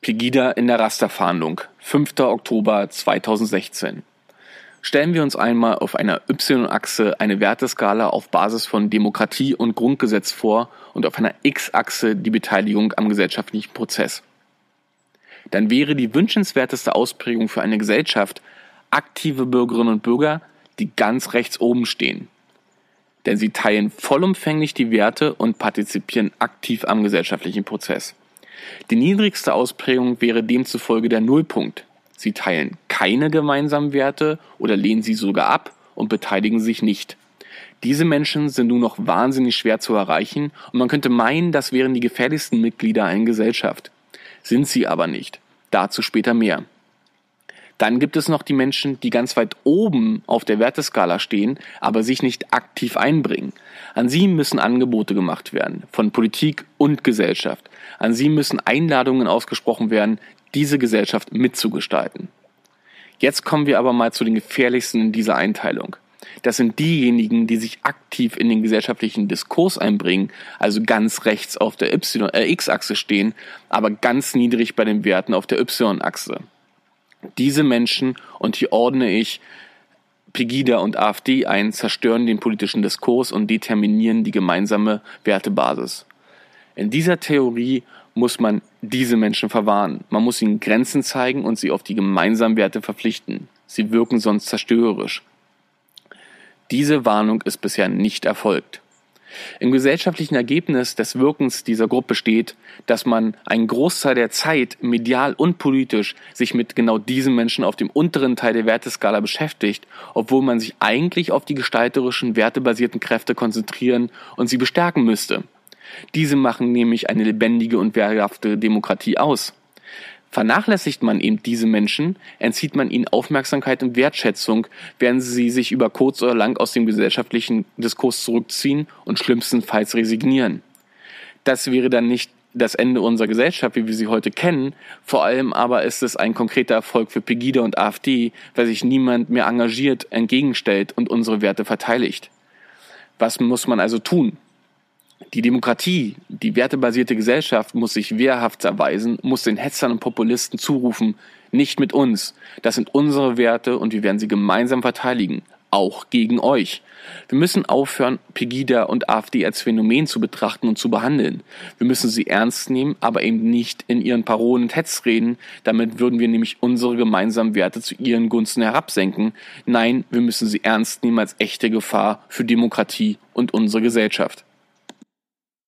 Pegida in der Rasterfahndung, 5. Oktober 2016. Stellen wir uns einmal auf einer Y-Achse eine Werteskala auf Basis von Demokratie und Grundgesetz vor und auf einer X-Achse die Beteiligung am gesellschaftlichen Prozess. Dann wäre die wünschenswerteste Ausprägung für eine Gesellschaft aktive Bürgerinnen und Bürger, die ganz rechts oben stehen. Denn sie teilen vollumfänglich die Werte und partizipieren aktiv am gesellschaftlichen Prozess. Die niedrigste Ausprägung wäre demzufolge der Nullpunkt. Sie teilen keine gemeinsamen Werte oder lehnen sie sogar ab und beteiligen sich nicht. Diese Menschen sind nun noch wahnsinnig schwer zu erreichen und man könnte meinen, das wären die gefährlichsten Mitglieder einer Gesellschaft. Sind sie aber nicht. Dazu später mehr. Dann gibt es noch die Menschen, die ganz weit oben auf der Werteskala stehen, aber sich nicht aktiv einbringen. An sie müssen Angebote gemacht werden, von Politik und Gesellschaft. An sie müssen Einladungen ausgesprochen werden, diese Gesellschaft mitzugestalten. Jetzt kommen wir aber mal zu den gefährlichsten in dieser Einteilung. Das sind diejenigen, die sich aktiv in den gesellschaftlichen Diskurs einbringen, also ganz rechts auf der y, äh, X-Achse stehen, aber ganz niedrig bei den Werten auf der Y-Achse. Diese Menschen, und hier ordne ich Pegida und AfD ein, zerstören den politischen Diskurs und determinieren die gemeinsame Wertebasis. In dieser Theorie muss man diese Menschen verwahren. Man muss ihnen Grenzen zeigen und sie auf die gemeinsamen Werte verpflichten. Sie wirken sonst zerstörerisch. Diese Warnung ist bisher nicht erfolgt. Im gesellschaftlichen Ergebnis des Wirkens dieser Gruppe steht, dass man einen Großteil der Zeit medial und politisch sich mit genau diesen Menschen auf dem unteren Teil der Werteskala beschäftigt, obwohl man sich eigentlich auf die gestalterischen, wertebasierten Kräfte konzentrieren und sie bestärken müsste. Diese machen nämlich eine lebendige und wehrhafte Demokratie aus. Vernachlässigt man eben diese Menschen, entzieht man ihnen Aufmerksamkeit und Wertschätzung, während sie sich über kurz oder lang aus dem gesellschaftlichen Diskurs zurückziehen und schlimmstenfalls resignieren. Das wäre dann nicht das Ende unserer Gesellschaft, wie wir sie heute kennen. Vor allem aber ist es ein konkreter Erfolg für Pegida und AfD, weil sich niemand mehr engagiert, entgegenstellt und unsere Werte verteidigt. Was muss man also tun? Die Demokratie, die wertebasierte Gesellschaft muss sich wehrhaft erweisen, muss den Hetzern und Populisten zurufen, nicht mit uns. Das sind unsere Werte und wir werden sie gemeinsam verteidigen, auch gegen euch. Wir müssen aufhören, Pegida und AfD als Phänomen zu betrachten und zu behandeln. Wir müssen sie ernst nehmen, aber eben nicht in ihren Parolen und Hetzreden. Damit würden wir nämlich unsere gemeinsamen Werte zu ihren Gunsten herabsenken. Nein, wir müssen sie ernst nehmen als echte Gefahr für Demokratie und unsere Gesellschaft.